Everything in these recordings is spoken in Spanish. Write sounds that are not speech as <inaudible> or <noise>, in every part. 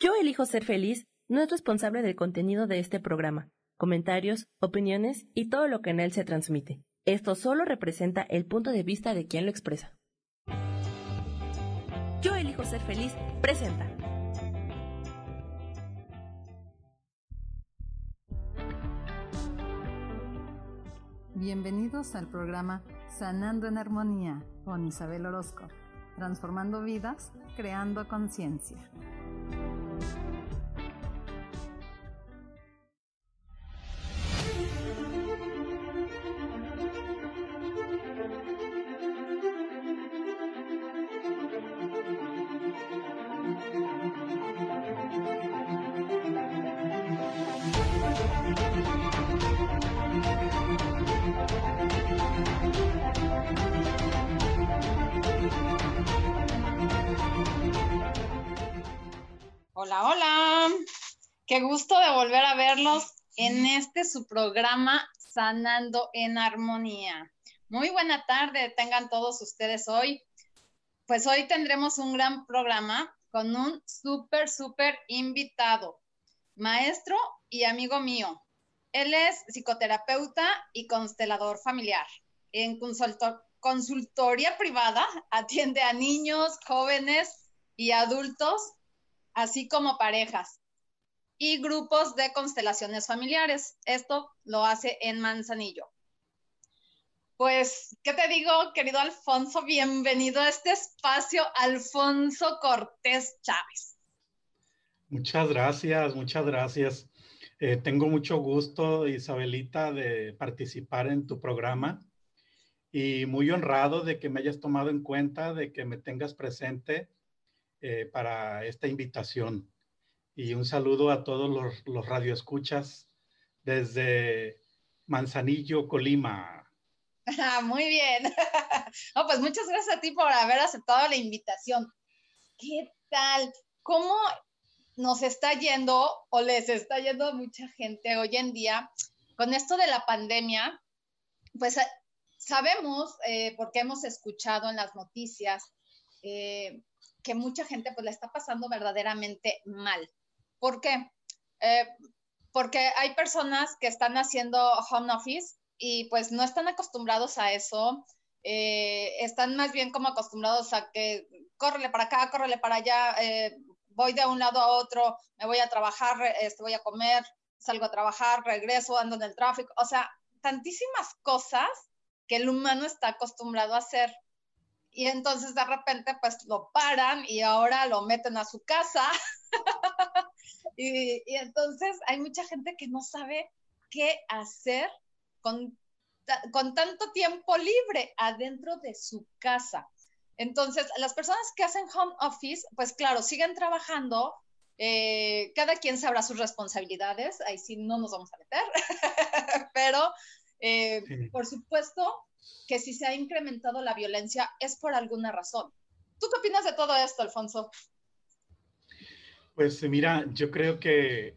Yo elijo ser feliz no es responsable del contenido de este programa, comentarios, opiniones y todo lo que en él se transmite. Esto solo representa el punto de vista de quien lo expresa. Yo elijo ser feliz presenta. Bienvenidos al programa Sanando en Armonía con Isabel Orozco, transformando vidas, creando conciencia. Este su programa Sanando en Armonía. Muy buena tarde, tengan todos ustedes hoy. Pues hoy tendremos un gran programa con un súper, súper invitado, maestro y amigo mío. Él es psicoterapeuta y constelador familiar. En consultoría privada <laughs> atiende a niños, jóvenes y adultos así como parejas y grupos de constelaciones familiares. Esto lo hace en Manzanillo. Pues, ¿qué te digo, querido Alfonso? Bienvenido a este espacio, Alfonso Cortés Chávez. Muchas gracias, muchas gracias. Eh, tengo mucho gusto, Isabelita, de participar en tu programa y muy honrado de que me hayas tomado en cuenta, de que me tengas presente eh, para esta invitación. Y un saludo a todos los, los radioescuchas desde Manzanillo, Colima. Ah, muy bien. <laughs> no, pues muchas gracias a ti por haber aceptado la invitación. ¿Qué tal? ¿Cómo nos está yendo o les está yendo mucha gente hoy en día con esto de la pandemia? Pues eh, sabemos, eh, porque hemos escuchado en las noticias, eh, que mucha gente pues la está pasando verdaderamente mal. ¿Por qué? Eh, porque hay personas que están haciendo home office y pues no están acostumbrados a eso, eh, están más bien como acostumbrados a que córrele para acá, córrele para allá, eh, voy de un lado a otro, me voy a trabajar, este, voy a comer, salgo a trabajar, regreso, ando en el tráfico, o sea, tantísimas cosas que el humano está acostumbrado a hacer y entonces de repente pues lo paran y ahora lo meten a su casa. <laughs> <laughs> y, entonces hay mucha gente que no sabe qué hacer con, con tanto tiempo libre adentro de su casa. Entonces, las personas que hacen home office, pues claro, siguen trabajando, eh, cada quien sabrá sus responsabilidades, ahí sí no nos vamos a meter, <laughs> pero eh, por supuesto, que si se ha incrementado la violencia es por alguna razón. ¿Tú qué opinas de todo esto, Alfonso? Pues mira, yo creo que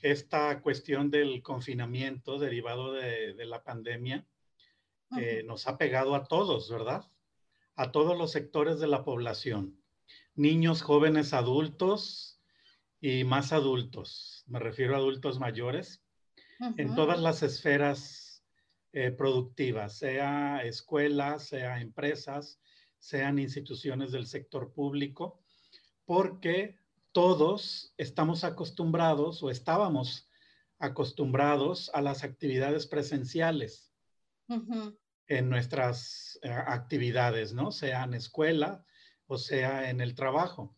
esta cuestión del confinamiento derivado de, la pandemia eh, nos ha pegado a todos, ¿verdad? A todos los sectores de la población, niños, jóvenes, adultos y más adultos. Me refiero a adultos mayores, en todas las esferas eh, productivas, sea escuelas, sea empresas, sean instituciones del sector público, porque todos estamos acostumbrados o estábamos acostumbrados a las actividades presenciales en nuestras eh, actividades, ¿no? Sea en escuela o sea en el trabajo.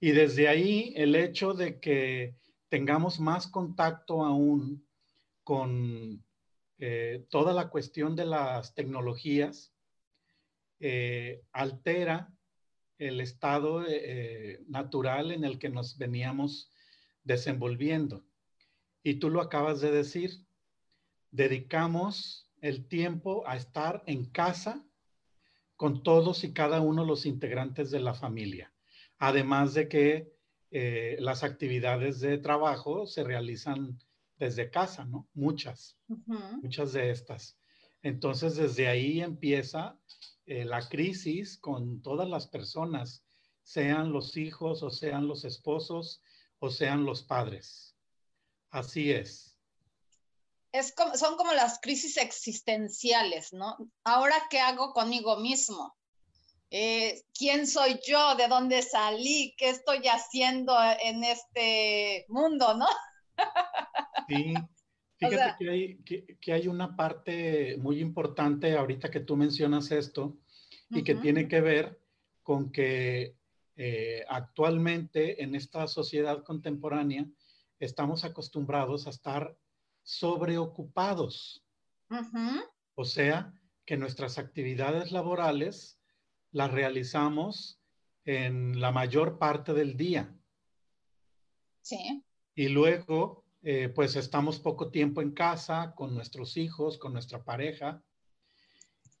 Y desde ahí el hecho de que tengamos más contacto aún con eh, toda la cuestión de las tecnologías eh, altera el estado eh, natural en el que nos veníamos desenvolviendo. Y tú lo acabas de decir, dedicamos el tiempo a estar en casa con todos y cada uno de los integrantes de la familia. Además de que las actividades de trabajo se realizan desde casa, ¿no? Muchas, muchas de estas. Entonces, desde ahí empieza eh, la crisis con todas las personas, sean los hijos o sean los esposos o sean los padres. Así es. es como, son como las crisis existenciales, ¿no? Ahora, ¿qué hago conmigo mismo? Eh, ¿Quién soy yo? ¿De dónde salí? ¿Qué estoy haciendo en este mundo, no? Sí, fíjate que, hay, que, hay, una parte muy importante ahorita que tú mencionas esto y que tiene que ver con que eh, actualmente en esta sociedad contemporánea estamos acostumbrados a estar sobreocupados. O sea, que nuestras actividades laborales las realizamos en la mayor parte del día. Sí. Y luego, eh, pues estamos poco tiempo en casa con nuestros hijos, con nuestra pareja.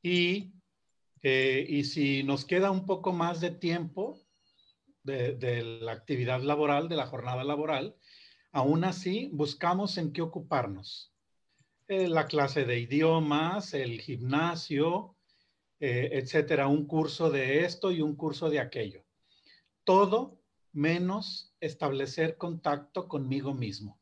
Y, eh, y si nos queda un poco más de tiempo, de, la actividad laboral, de la jornada laboral, aún así buscamos en qué ocuparnos. Eh, la clase de idiomas, el gimnasio, eh, etcétera, un curso de esto y un curso de aquello. Todo menos establecer contacto conmigo mismo.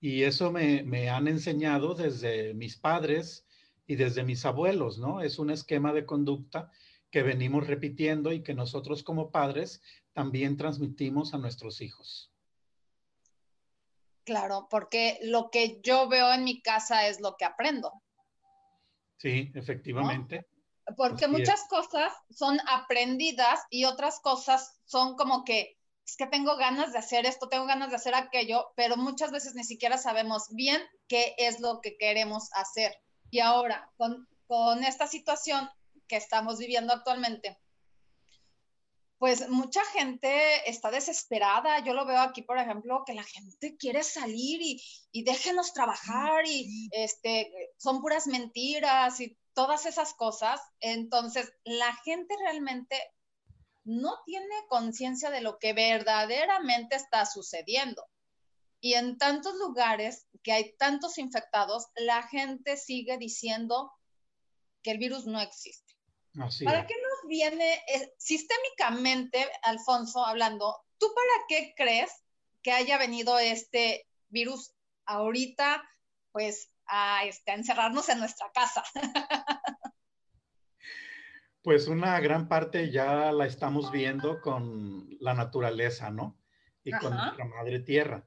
Y eso me, me, han enseñado desde mis padres y desde mis abuelos, ¿no? Es un esquema de conducta que venimos repitiendo y que nosotros como padres también transmitimos a nuestros hijos. Claro, porque lo que yo veo en mi casa es lo que aprendo. Sí, efectivamente. Porque muchas cosas son aprendidas y otras cosas son como que es que tengo ganas de hacer esto, tengo ganas de hacer aquello, pero muchas veces ni siquiera sabemos bien qué es lo que queremos hacer. Y ahora, con, con esta situación, que estamos viviendo actualmente, pues mucha gente está desesperada. Yo lo veo aquí, por ejemplo, que la gente quiere salir y, y déjenos trabajar y este, son puras mentiras y todas esas cosas. Entonces, la gente realmente no tiene conciencia de lo que verdaderamente está sucediendo. Y en tantos lugares que hay tantos infectados, la gente sigue diciendo que el virus no existe. ¿Para qué nos viene eh, sistémicamente, Alfonso, hablando, tú para qué crees que haya venido este virus ahorita, pues, a, este, encerrarnos en nuestra casa? <laughs> pues una gran parte ya la estamos viendo con la naturaleza, ¿no? Y con nuestra madre tierra.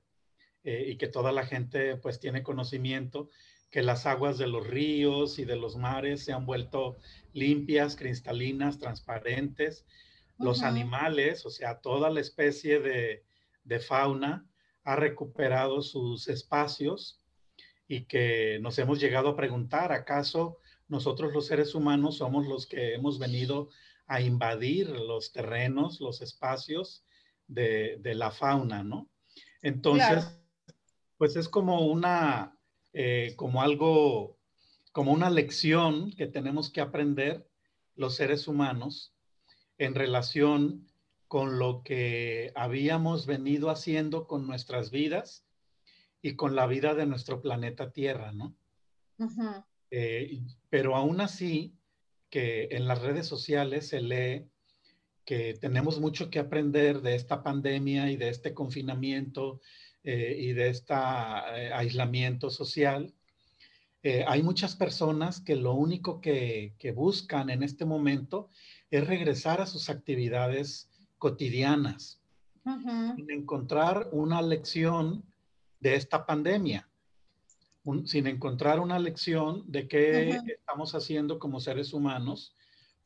Eh, y que toda la gente pues tiene conocimiento que las aguas de los ríos y de los mares se han vuelto limpias, cristalinas, transparentes. Los animales, o sea, toda la especie de, de, fauna ha recuperado sus espacios y que nos hemos llegado a preguntar, ¿acaso nosotros los seres humanos somos los que hemos venido a invadir los terrenos, los espacios de, de la fauna, ¿no? Entonces, pues es como una, eh, como algo, como una lección que tenemos que aprender los seres humanos en relación con lo que habíamos venido haciendo con nuestras vidas y con la vida de nuestro planeta Tierra, ¿no? Eh, pero aún así, que en las redes sociales se lee que tenemos mucho que aprender de esta pandemia y de este confinamiento eh, y de este aislamiento social. Eh, hay muchas personas que lo único que, que, buscan en este momento es regresar a sus actividades cotidianas, sin encontrar una lección de esta pandemia, sin encontrar una lección de qué estamos haciendo como seres humanos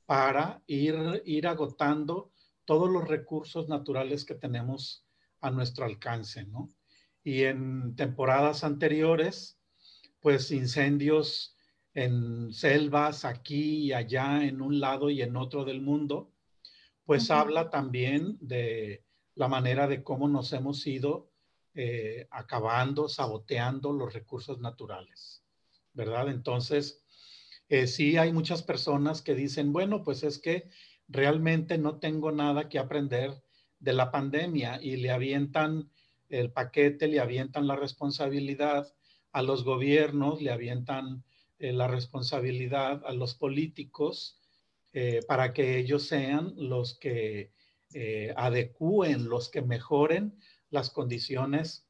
para ir, ir agotando todos los recursos naturales que tenemos a nuestro alcance, ¿no? y en temporadas anteriores, pues incendios en selvas aquí y allá, en un lado y en otro del mundo, pues habla también de la manera de cómo nos hemos ido eh, acabando, saboteando los recursos naturales, ¿verdad? Entonces, eh, sí hay muchas personas que dicen, bueno, pues es que realmente no tengo nada que aprender de la pandemia y le avientan el paquete, le avientan la responsabilidad a los gobiernos, le avientan eh, la responsabilidad a los políticos eh, para que ellos sean los que eh, adecúen, los que mejoren las condiciones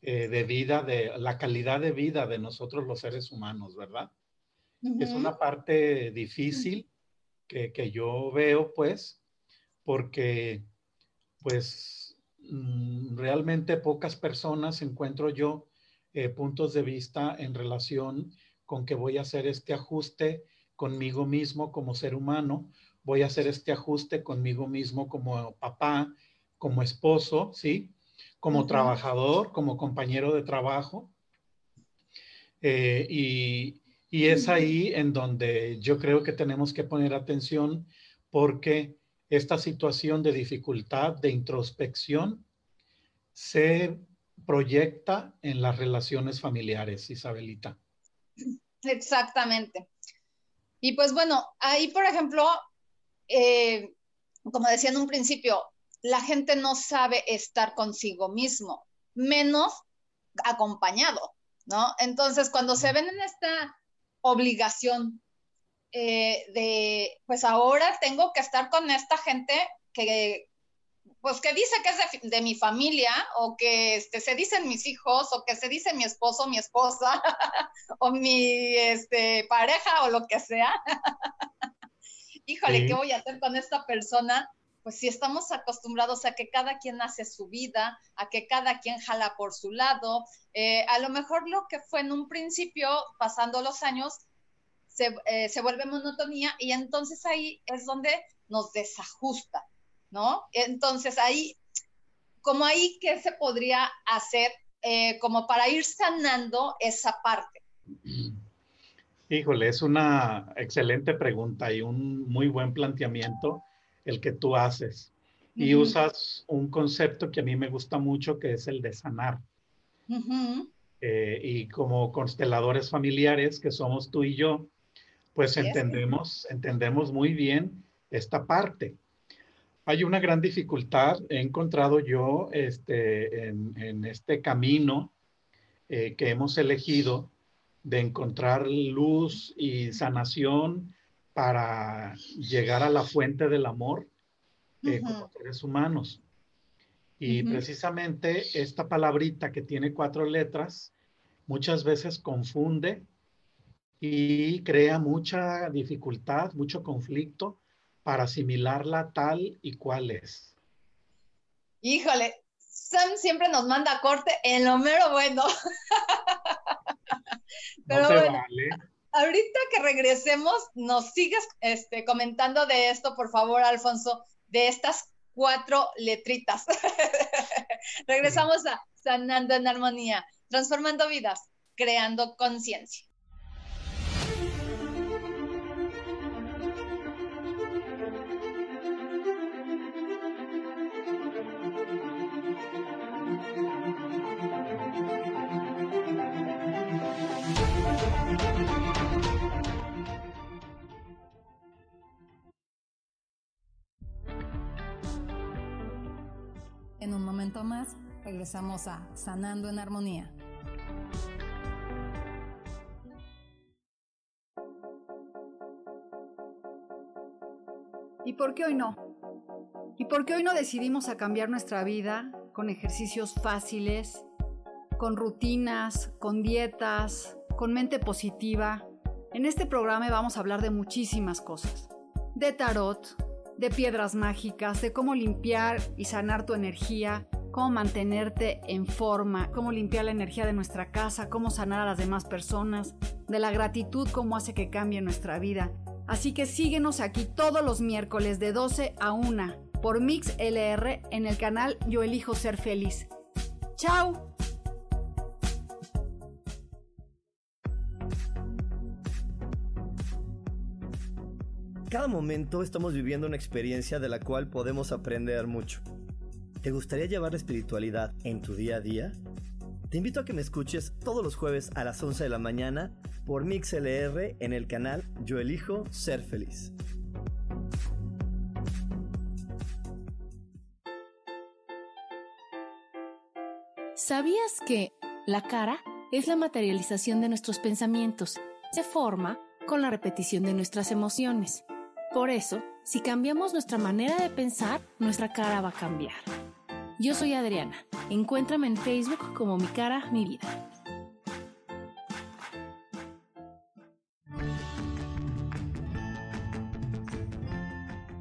eh, de vida, de la calidad de vida de nosotros los seres humanos, ¿verdad? Es una parte difícil que, que, yo veo, pues, porque, pues, mm, realmente pocas personas encuentro yo eh, puntos de vista en relación con que voy a hacer este ajuste conmigo mismo como ser humano, voy a hacer este ajuste conmigo mismo como papá, como esposo, ¿sí? Como trabajador, como compañero de trabajo. Eh, y, es ahí en donde yo creo que tenemos que poner atención porque esta situación de dificultad, de introspección, se proyecta en las relaciones familiares, Isabelita. Exactamente. Y pues bueno, ahí por ejemplo, eh, como decía en un principio, la gente no sabe estar consigo mismo, menos acompañado, ¿no? Entonces, cuando se ven en esta obligación eh, de, pues ahora tengo que estar con esta gente que, pues que dice que es de, mi familia, o que este, se dicen mis hijos, o que se dice mi esposo, mi esposa, <laughs> o mi este, pareja, o lo que sea. <laughs> Híjole, ¿qué voy a hacer con esta persona? Pues si estamos acostumbrados a que cada quien hace su vida, a que cada quien jala por su lado, eh, a lo mejor lo que fue en un principio, pasando los años, se, eh, se, vuelve monotonía y entonces ahí es donde nos desajusta, ¿no? Entonces ahí, como ahí, ¿qué se podría hacer eh, como para ir sanando esa parte? Híjole, es una excelente pregunta y un muy buen planteamiento el que tú haces. Y usas un concepto que a mí me gusta mucho, que es el de sanar. Eh, y como consteladores familiares que somos tú y yo, pues entendemos, entendemos muy bien esta parte. Hay una gran dificultad, he encontrado yo este, en, este camino eh, que hemos elegido de encontrar luz y sanación para llegar a la fuente del amor eh, como seres humanos. Y precisamente esta palabrita que tiene cuatro letras muchas veces confunde y crea mucha dificultad, mucho conflicto para asimilarla tal y cual es. Híjole, Sam siempre nos manda corte en lo mero bueno. <laughs> Pero bueno, ahorita que regresemos, nos sigues este, comentando de esto, por favor, Alfonso, de estas cuatro letritas. <laughs> Regresamos a Sanando en Armonía, transformando vidas, creando conciencia. Regresamos a Sanando en Armonía. ¿Y por qué hoy no? ¿Y por qué hoy no decidimos a cambiar nuestra vida con ejercicios fáciles, con rutinas, con dietas, con mente positiva? En este programa vamos a hablar de muchísimas cosas. De tarot, de piedras mágicas, de cómo limpiar y sanar tu energía, cómo mantenerte en forma, cómo limpiar la energía de nuestra casa, cómo sanar a las demás personas, de la gratitud, cómo hace que cambie nuestra vida. Así que síguenos aquí todos los miércoles de 12 a 1 por Mix LR en el canal Yo Elijo Ser Feliz. ¡Chao! Cada momento estamos viviendo una experiencia de la cual podemos aprender mucho. ¿Te gustaría llevar la espiritualidad en tu día a día? Te invito a que me escuches todos los jueves a las 11 de la mañana por MixLR en el canal Yo Elijo Ser Feliz. ¿Sabías que la cara es la materialización de nuestros pensamientos? Se forma con la repetición de nuestras emociones. Por eso, si cambiamos nuestra manera de pensar, nuestra cara va a cambiar. Yo soy Adriana. Encuéntrame en Facebook como Mi Cara, Mi Vida.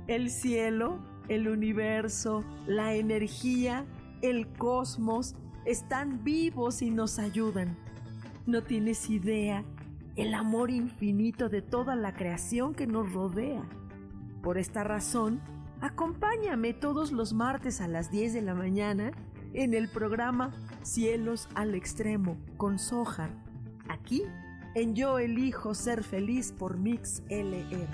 El cielo, el universo, la energía, el cosmos están vivos y nos ayudan. No tienes idea el amor infinito de toda la creación que nos rodea. Por esta razón, acompáñame todos los martes a las 10 de la mañana en el programa Cielos al Extremo con Soja, aquí en Yo Elijo Ser Feliz por Mix LR.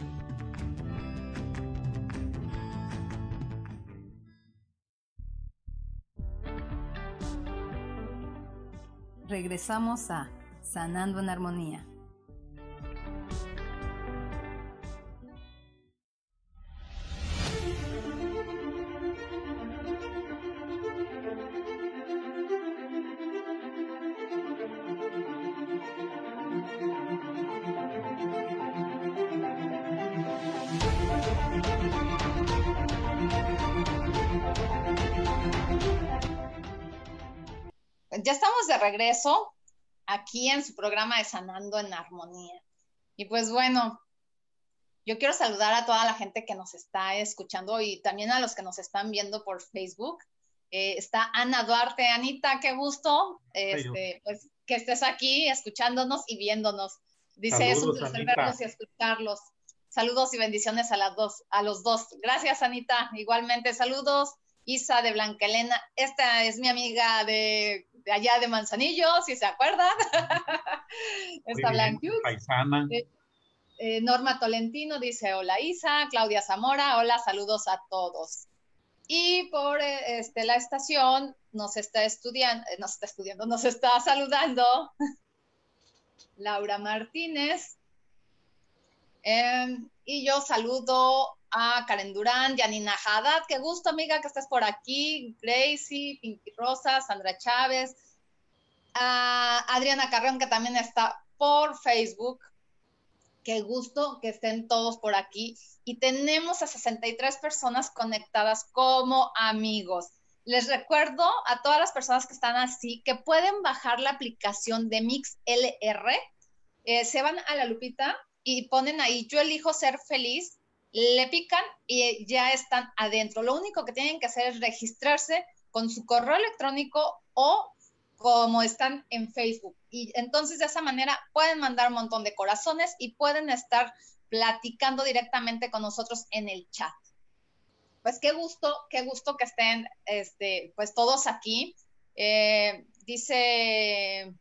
Regresamos a Sanando en Armonía. Regreso aquí en su programa de Sanando en Armonía. Y pues bueno, yo quiero saludar a toda la gente que nos está escuchando y también a los que nos están viendo por Facebook. Eh, está Ana Duarte. Anita, qué gusto este, pues, que estés aquí escuchándonos y viéndonos. Dice, es un placer verlos y escucharlos. Saludos y bendiciones a las dos, a los dos. Gracias, Anita. Igualmente, saludos. Isa de Blanca Elena. Esta es mi amiga de de allá de Manzanillo, si se acuerdan. <laughs> Está. Paisana. Eh, eh, Norma Tolentino dice, hola Isa, Claudia Zamora, hola, saludos a todos. Y por eh, este, la estación nos está estudiando, nos está estudiando, nos está saludando <laughs> Laura Martínez. Em, y yo saludo a Karen Durán, Janina Haddad, qué gusto amiga que estés por aquí, Gracie, Pinky Rosa, Sandra Chávez, a Adriana Carrión que también está por Facebook, qué gusto que estén todos por aquí y tenemos a 63 personas conectadas como amigos. Les recuerdo a todas las personas que están así que pueden bajar la aplicación de MixLR, eh, se van a la lupita y ponen ahí, yo elijo ser feliz le pican y ya están adentro. Lo único que tienen que hacer es registrarse con su correo electrónico o como están en Facebook. Y entonces de esa manera pueden mandar un montón de corazones y pueden estar platicando directamente con nosotros en el chat. Pues qué gusto, qué gusto que estén, este, pues todos aquí. Eh, dice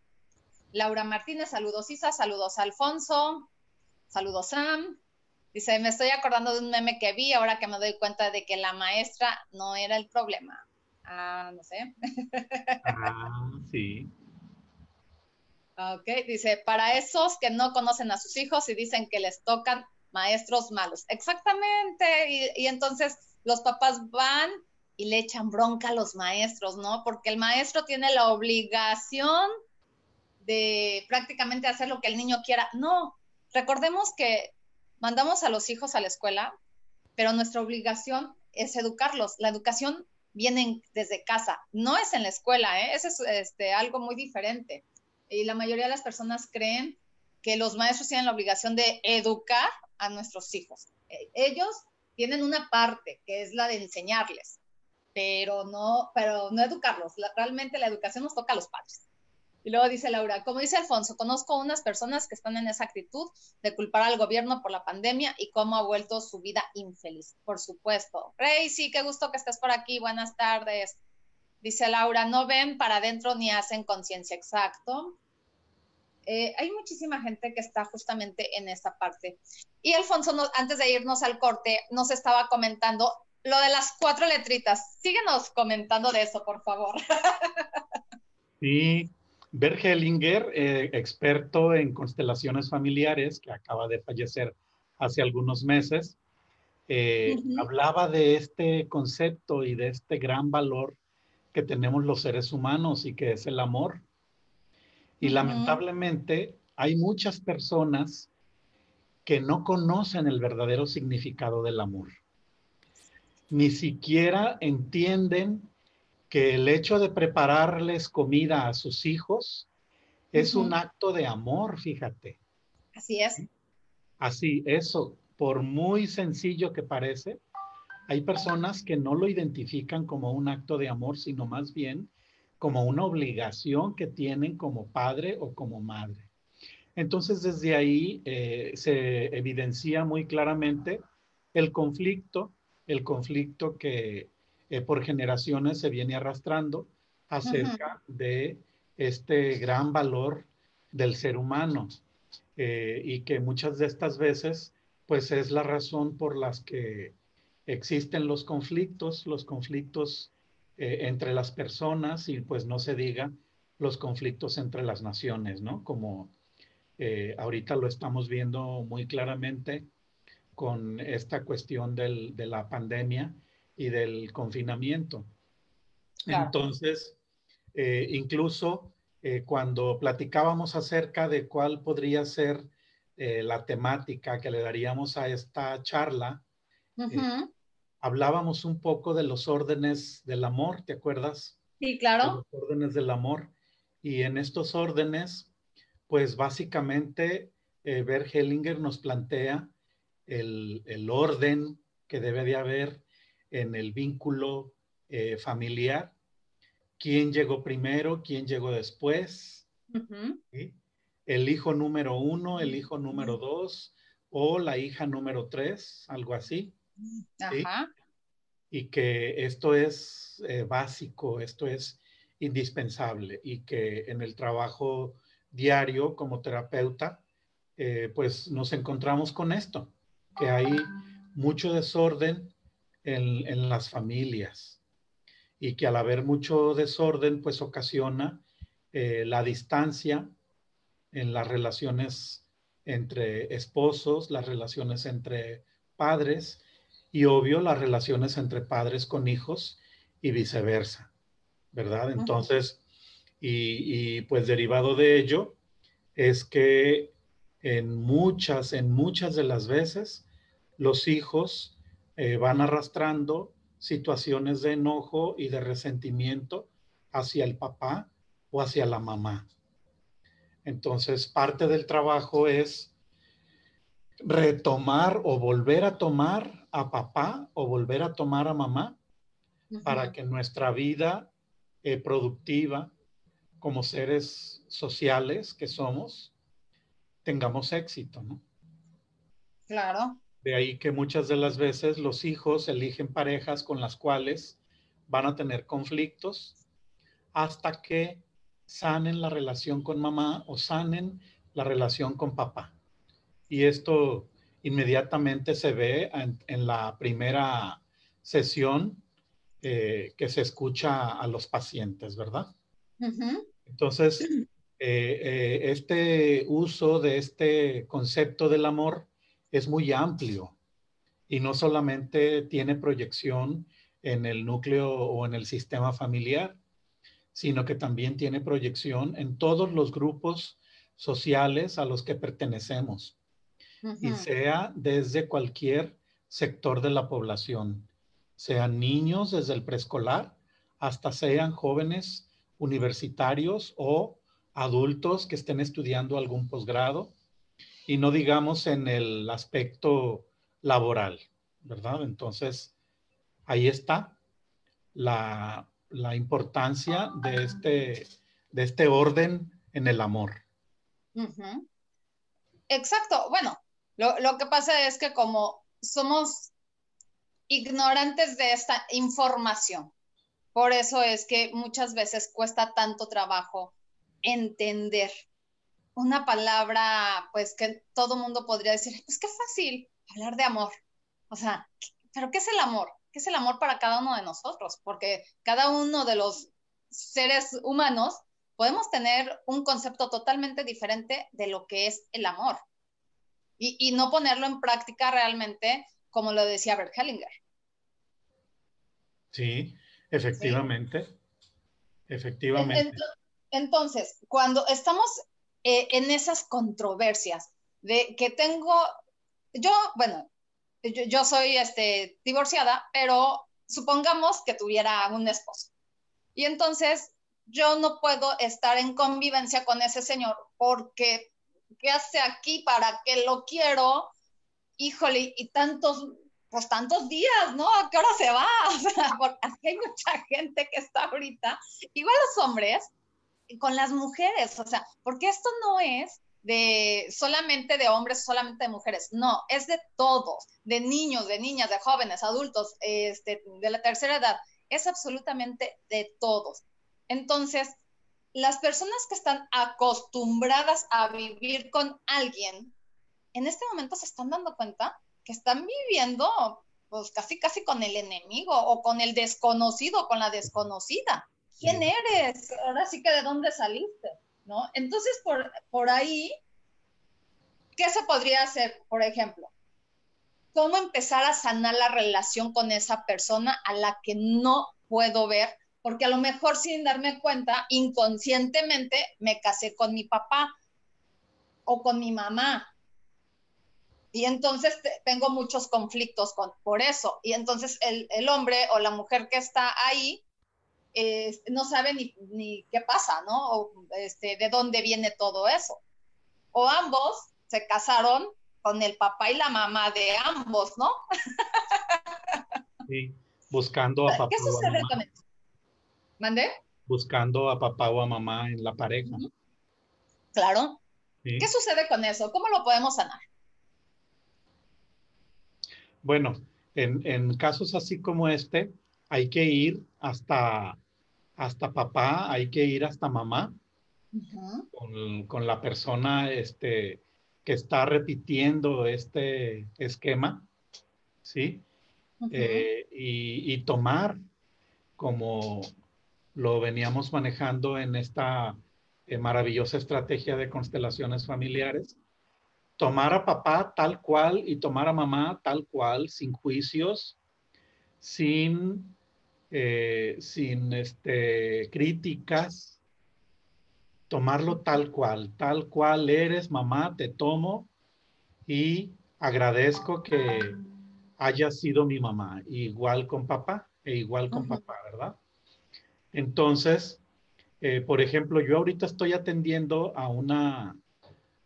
Laura Martínez, saludos Isa, saludos Alfonso, saludos Sam, Dice, me estoy acordando de un meme que vi ahora que me doy cuenta de que la maestra no era el problema. Ah, no sé. Ah, sí. Ok, dice, para esos que no conocen a sus hijos y dicen que les tocan maestros malos. Exactamente. Y, y entonces los papás van y le echan bronca a los maestros, ¿no? Porque el maestro tiene la obligación de prácticamente hacer lo que el niño quiera. No, recordemos que mandamos a los hijos a la escuela, pero nuestra obligación es educarlos. La educación viene desde casa, no es en la escuela, ¿eh? eso es este, algo muy diferente. Y la mayoría de las personas creen que los maestros tienen la obligación de educar a nuestros hijos. E, ellos tienen una parte que es la de enseñarles, pero no, pero no educarlos. realmente la educación nos toca a los padres. Y luego dice Laura, como dice Alfonso, conozco unas personas que están en esa actitud de culpar al gobierno por la pandemia y cómo ha vuelto su vida infeliz. Por supuesto. Rey, sí, qué gusto que estés por aquí. Buenas tardes. Dice Laura, no ven para adentro ni hacen conciencia. Exacto. Eh, hay muchísima gente que está justamente en esta parte. Y Alfonso, antes de irnos al corte, nos estaba comentando lo de las cuatro letritas. Síguenos comentando de eso, por favor. Sí, Bert Hellinger, eh, experto en constelaciones familiares, que acaba de fallecer hace algunos meses, eh, hablaba de este concepto y de este gran valor que tenemos los seres humanos y que es el amor. Y lamentablemente hay muchas personas que no conocen el verdadero significado del amor. Ni siquiera entienden que el hecho de prepararles comida a sus hijos es un acto de amor, fíjate. Así es. Así, eso, por muy sencillo que parece, hay personas que no lo identifican como un acto de amor, sino más bien como una obligación que tienen como padre o como madre. Entonces, desde ahí eh, se evidencia muy claramente el conflicto, el conflicto que eh, por generaciones se viene arrastrando acerca de este gran valor del ser humano eh, y que muchas de estas veces, pues es la razón por las que existen los conflictos, los conflictos entre las personas y pues no se diga los conflictos entre las naciones, ¿no? Como eh, ahorita lo estamos viendo muy claramente con esta cuestión del, de la pandemia y del confinamiento. Entonces, eh, incluso eh, cuando platicábamos acerca de cuál podría ser la temática que le daríamos a esta charla, hablábamos un poco de los órdenes del amor, ¿te acuerdas? Sí, claro. los órdenes del amor. Y en estos órdenes, pues básicamente eh, Bert Hellinger nos plantea el, orden que debe de haber en el vínculo eh, familiar, quién llegó primero, quién llegó después, el hijo número uno, el hijo número dos o la hija número tres, algo así. Y que esto es eh, básico, esto es indispensable y que en el trabajo diario como terapeuta, eh, pues nos encontramos con esto, que hay mucho desorden en, las familias y que al haber mucho desorden, pues ocasiona eh, la distancia en las relaciones entre esposos, las relaciones entre padres y obvio las relaciones entre padres con hijos y viceversa, ¿verdad? Entonces, y, pues derivado de ello es que en muchas, en muchas de las veces los hijos eh, van arrastrando situaciones de enojo y de resentimiento hacia el papá o hacia la mamá. Entonces, parte del trabajo es retomar o volver a tomar a papá o volver a tomar a mamá para que nuestra vida eh, productiva como seres sociales que somos, tengamos éxito, ¿no? Claro. De ahí que muchas de las veces los hijos eligen parejas con las cuales van a tener conflictos hasta que sanen la relación con mamá o sanen la relación con papá. Y esto inmediatamente se ve en, la primera sesión eh, que se escucha a los pacientes, ¿verdad? Entonces, eh, eh, este uso de este concepto del amor es muy amplio y no solamente tiene proyección en el núcleo o en el sistema familiar, sino que también tiene proyección en todos los grupos sociales a los que pertenecemos, y sea desde cualquier sector de la población, sean niños desde el preescolar hasta sean jóvenes universitarios o adultos que estén estudiando algún posgrado y no digamos en el aspecto laboral, ¿verdad? Entonces, ahí está la, importancia de este, de este orden en el amor. Exacto. Bueno, lo, lo que pasa es que como somos ignorantes de esta información, por eso es que muchas veces cuesta tanto trabajo entender una palabra, pues que todo mundo podría decir, pues qué fácil hablar de amor. O sea, pero ¿qué es el amor? ¿Qué es el amor para cada uno de nosotros? Porque cada uno de los seres humanos podemos tener un concepto totalmente diferente de lo que es el amor y, y no ponerlo en práctica realmente como lo decía Bert Hellinger. Sí, Efectivamente, efectivamente. Entonces, cuando estamos eh, en esas controversias de que tengo yo, bueno, yo, yo soy este, divorciada, pero supongamos que tuviera un esposo. Y entonces yo no puedo estar en convivencia con ese señor porque, ¿qué hace aquí? ¿Para qué lo quiero? Híjole, y tantos, pues tantos días, ¿no? ¿A qué hora se va? <laughs> O sea, porque hay mucha gente que está ahorita, igual los hombres, con las mujeres, o sea, porque esto no es de solamente de hombres, solamente de mujeres, no, es de todos, de niños, de niñas, de jóvenes, adultos, este, de la tercera edad, es absolutamente de todos. Entonces, las personas que están acostumbradas a vivir con alguien, en este momento se están dando cuenta que están viviendo pues casi casi con el enemigo o con el desconocido, con la desconocida. ¿Quién eres? Ahora sí que de dónde saliste, ¿no? Entonces, por, por ahí, ¿qué se podría hacer, por ejemplo? ¿Cómo empezar a sanar la relación con esa persona a la que no puedo ver porque a lo mejor sin darme cuenta, inconscientemente me casé con mi papá o con mi mamá. Y entonces tengo muchos conflictos con, por eso. Y entonces el, hombre o la mujer que está ahí no sabe ni, qué pasa, ¿no? O este, de dónde viene todo eso. O ambos se casaron con el papá y la mamá de ambos, ¿no? Sí, buscando a papá. ¿Qué sucede con eso? ¿Mande? Buscando a papá o a mamá en la pareja. Claro. ¿Qué sucede con eso? ¿Cómo lo podemos sanar? Bueno, en, casos así como este, hay que ir hasta, hasta papá, hay que ir hasta mamá con, la persona este, que está repitiendo este esquema, ¿sí? Eh, y, y, tomar como lo veníamos manejando en esta eh, maravillosa estrategia de constelaciones familiares. Tomar a papá tal cual y tomar a mamá tal cual, sin juicios, sin, eh, sin este, críticas, tomarlo tal cual, tal cual eres, mamá, te tomo y agradezco que haya sido mi mamá, igual con papá e igual con papá, ¿verdad? Entonces, eh, por ejemplo, yo ahorita estoy atendiendo a una,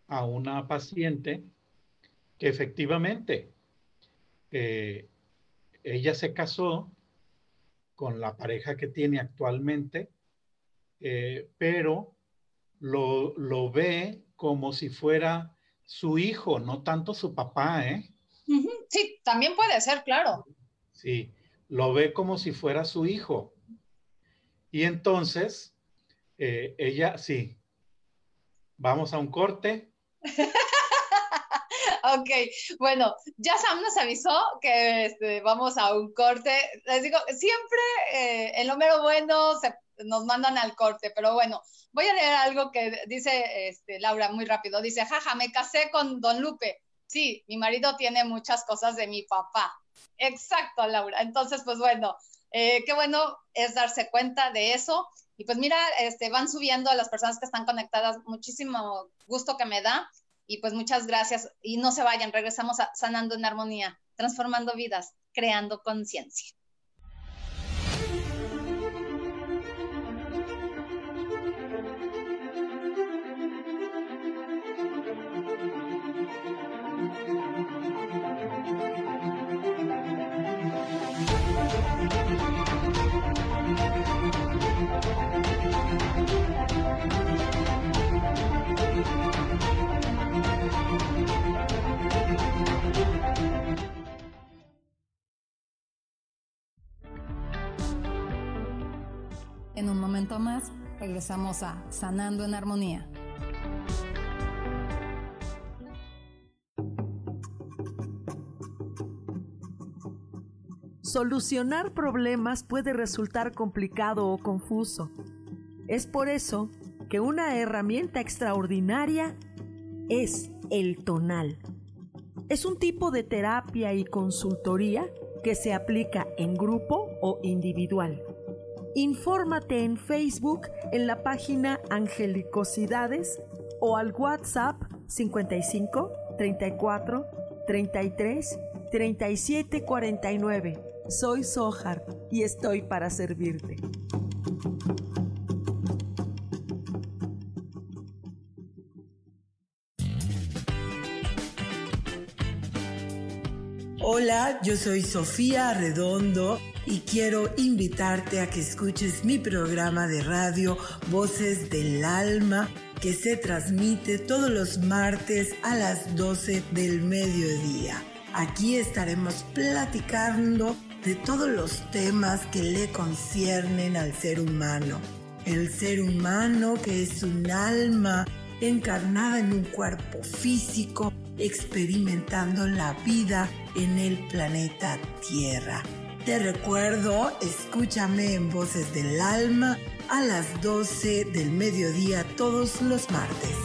a una paciente que efectivamente eh, ella se casó con la pareja que tiene actualmente, eh, pero lo, lo, ve como si fuera su hijo, no tanto su papá, ¿eh? Sí, también puede ser, claro. Sí, lo ve como si fuera su hijo. Y entonces, eh, ella, sí, vamos a un corte. <laughs> ok, bueno, ya Sam nos avisó que este, vamos a un corte. Les digo, siempre eh, en bueno se, nos mandan al corte, pero bueno, voy a leer algo que dice este, Laura muy rápido. Dice, jaja, me casé con Don Lupe. Sí, mi marido tiene muchas cosas de mi papá. Exacto, Laura. Entonces, pues bueno, eh, qué bueno es darse cuenta de eso. Y pues mira, este, van subiendo a las personas que están conectadas. Muchísimo gusto que me da. Y pues muchas gracias. Y no se vayan, regresamos Sanando en Armonía, transformando vidas, creando conciencia. Momento más, regresamos a Sanando en Armonía. Solucionar problemas puede resultar complicado o confuso. Es por eso que una herramienta extraordinaria es el tonal. Es un tipo de terapia y consultoría que se aplica en grupo o individual Infórmate en Facebook en la página Angelicosidades o al WhatsApp 55 34 33 37 49. Soy Sohar y estoy para servirte. Hola, yo soy Sofía Redondo y quiero invitarte a que escuches mi programa de radio Voces del Alma que se transmite todos los martes a las 12 del mediodía. Aquí estaremos platicando de todos los temas que le conciernen al ser humano. El ser humano que es un alma encarnada en un cuerpo físico, experimentando la vida en el planeta Tierra. Te recuerdo, escúchame en Voces del Alma a las 12 del mediodía todos los martes.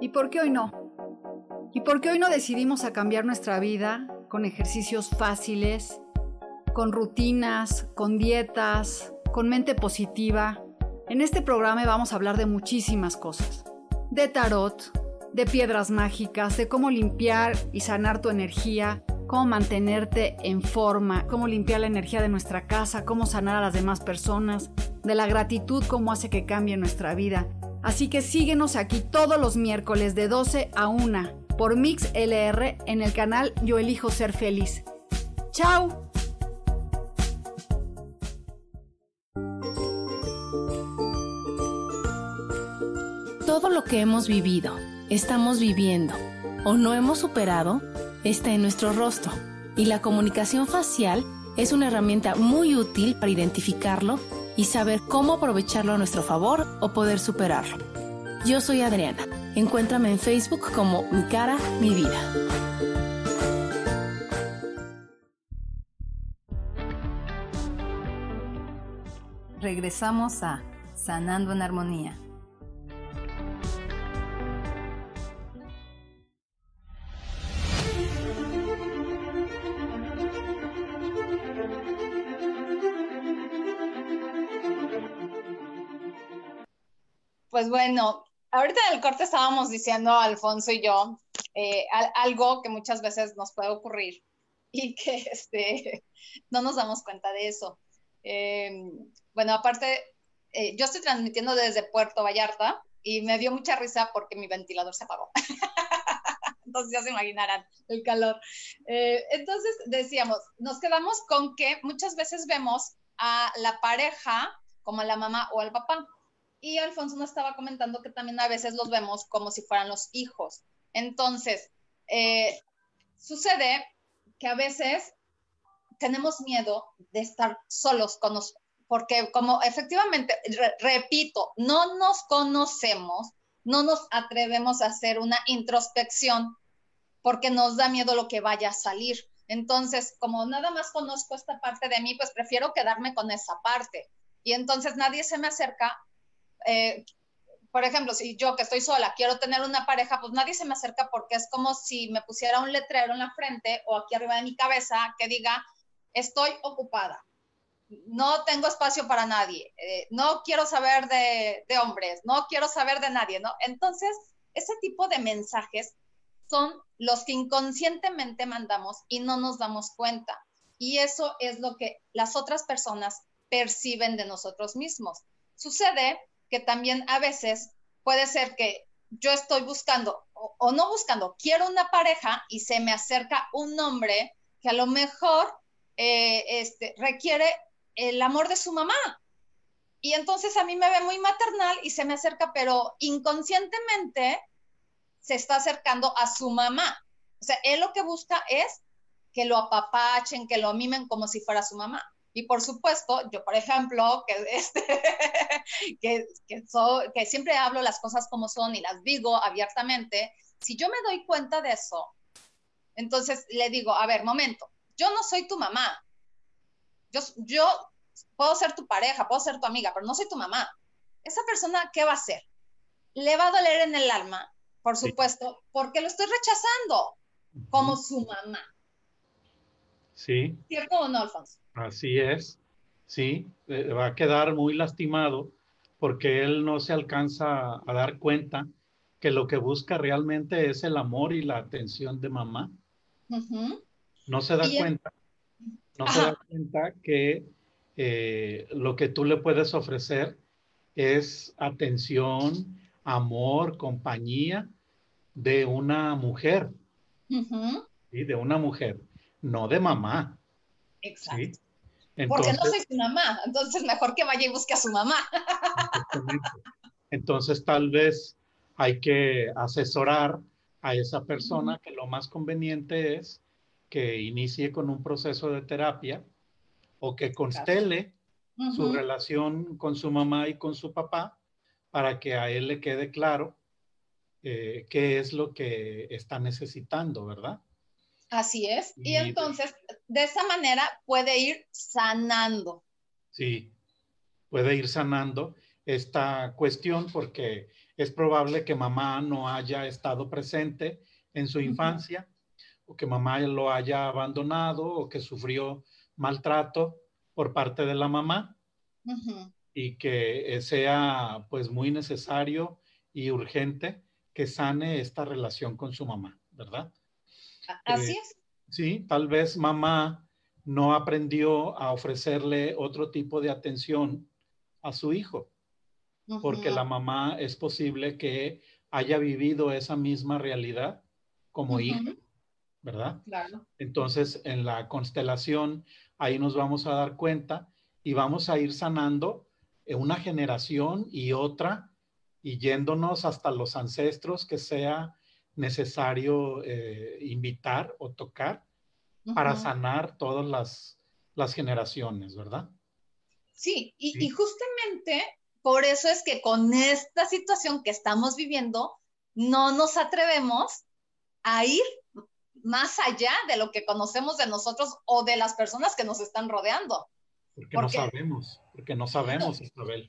¿Y por qué hoy no? ¿Y por qué hoy no decidimos a cambiar nuestra vida con ejercicios fáciles, con rutinas, con dietas, con mente positiva? En este programa vamos a hablar de muchísimas cosas. De tarot, de piedras mágicas, de cómo limpiar y sanar tu energía, cómo mantenerte en forma, cómo limpiar la energía de nuestra casa, cómo sanar a las demás personas, de la gratitud, cómo hace que cambie nuestra vida. Así que síguenos aquí todos los miércoles de 12 a 1 por Mix LR en el canal Yo Elijo Ser Feliz. ¡Chao! Lo que hemos vivido estamos viviendo o no hemos superado está en nuestro rostro y la comunicación facial es una herramienta muy útil para identificarlo y saber cómo aprovecharlo a nuestro favor o poder superarlo. Yo soy Adriana. Encuéntrame en Facebook como Mi cara, mi vida. Regresamos a Sanando en Armonía. Pues bueno, ahorita en el corte estábamos diciendo Alfonso y yo eh, algo que muchas veces nos puede ocurrir y <laughs> que este, no nos damos cuenta de eso. Eh, bueno, aparte, eh, yo estoy transmitiendo desde Puerto Vallarta y me dio mucha risa porque mi ventilador se apagó. <laughs> entonces ya se imaginarán el calor. entonces decíamos, nos quedamos con que muchas veces vemos a la pareja como a la mamá o al papá. Y Alfonso nos estaba comentando que también a veces los vemos como si fueran los hijos. Entonces, eh, sucede que a veces tenemos miedo de estar solos con nosotros, porque como efectivamente, repito, no nos conocemos, no nos atrevemos a hacer una introspección porque nos da miedo lo que vaya a salir. Entonces, como nada más conozco esta parte de mí, pues prefiero quedarme con esa parte. Y entonces nadie se me acerca eh, por ejemplo, si yo que estoy sola quiero tener una pareja, pues nadie se me acerca porque es como si me pusiera un letrero en la frente o aquí arriba de mi cabeza que diga, estoy ocupada, no tengo espacio para nadie, eh, no quiero saber de, de, hombres, no quiero saber de nadie, ¿no? Entonces, ese tipo de mensajes son los que inconscientemente mandamos y no nos damos cuenta. Y eso es lo que las otras personas perciben de nosotros mismos. Sucede que también a veces puede ser que yo estoy buscando o, no buscando, quiero una pareja y se me acerca un hombre que a lo mejor eh, este, requiere el amor de su mamá. Y entonces a mí me ve muy maternal y se me acerca, pero inconscientemente se está acercando a su mamá. O sea, él lo que busca es que lo apapachen, que lo mimen como si fuera su mamá. Y por supuesto, yo, por ejemplo, que, <laughs> este, que, que, siempre hablo las cosas como son y las digo abiertamente, si yo me doy cuenta de eso, entonces le digo, a ver, momento, yo no soy tu mamá. Yo, yo puedo ser tu pareja, puedo ser tu amiga, pero no soy tu mamá. Esa persona, ¿qué va a hacer? Le va a doler en el alma, por supuesto, porque lo estoy rechazando como su mamá. Sí. ¿Cierto o no, Alfonso? Así es. ¿sí? Eh, va a quedar muy lastimado porque él no se alcanza a dar cuenta que lo que busca realmente es el amor y la atención de mamá. No se da cuenta, no se da cuenta que eh, lo que tú le puedes ofrecer es atención, amor, compañía de una mujer. y De una mujer, no de mamá. Exacto. Porque no soy su mamá, entonces mejor que vaya y busque a su mamá. Entonces tal vez hay que asesorar a esa persona que lo más conveniente es que inicie con un proceso de terapia o que constele su relación con su mamá y con su papá para que a él le quede claro eh, qué es lo que está necesitando, ¿verdad? Así es. Y, entonces, de esa manera puede ir sanando. Sí, puede ir sanando esta cuestión porque es probable que mamá no haya estado presente en su infancia o que mamá lo haya abandonado o que sufrió maltrato por parte de la mamá y que sea pues muy necesario y urgente que sane esta relación con su mamá, ¿verdad? Así eh, es. Sí, tal vez mamá no aprendió a ofrecerle otro tipo de atención a su hijo, porque la mamá es posible que haya vivido esa misma realidad como hija, ¿verdad? Claro. Entonces, en la constelación, ahí nos vamos a dar cuenta y vamos a ir sanando una generación y otra y yéndonos hasta los ancestros que sea necesario eh, invitar o tocar para sanar todas las, las, generaciones, ¿verdad? Sí, y, justamente por eso es que con esta situación que estamos viviendo, no nos atrevemos a ir más allá de lo que conocemos de nosotros o de las personas que nos están rodeando. Porque, no sabemos, porque no sabemos, Isabel.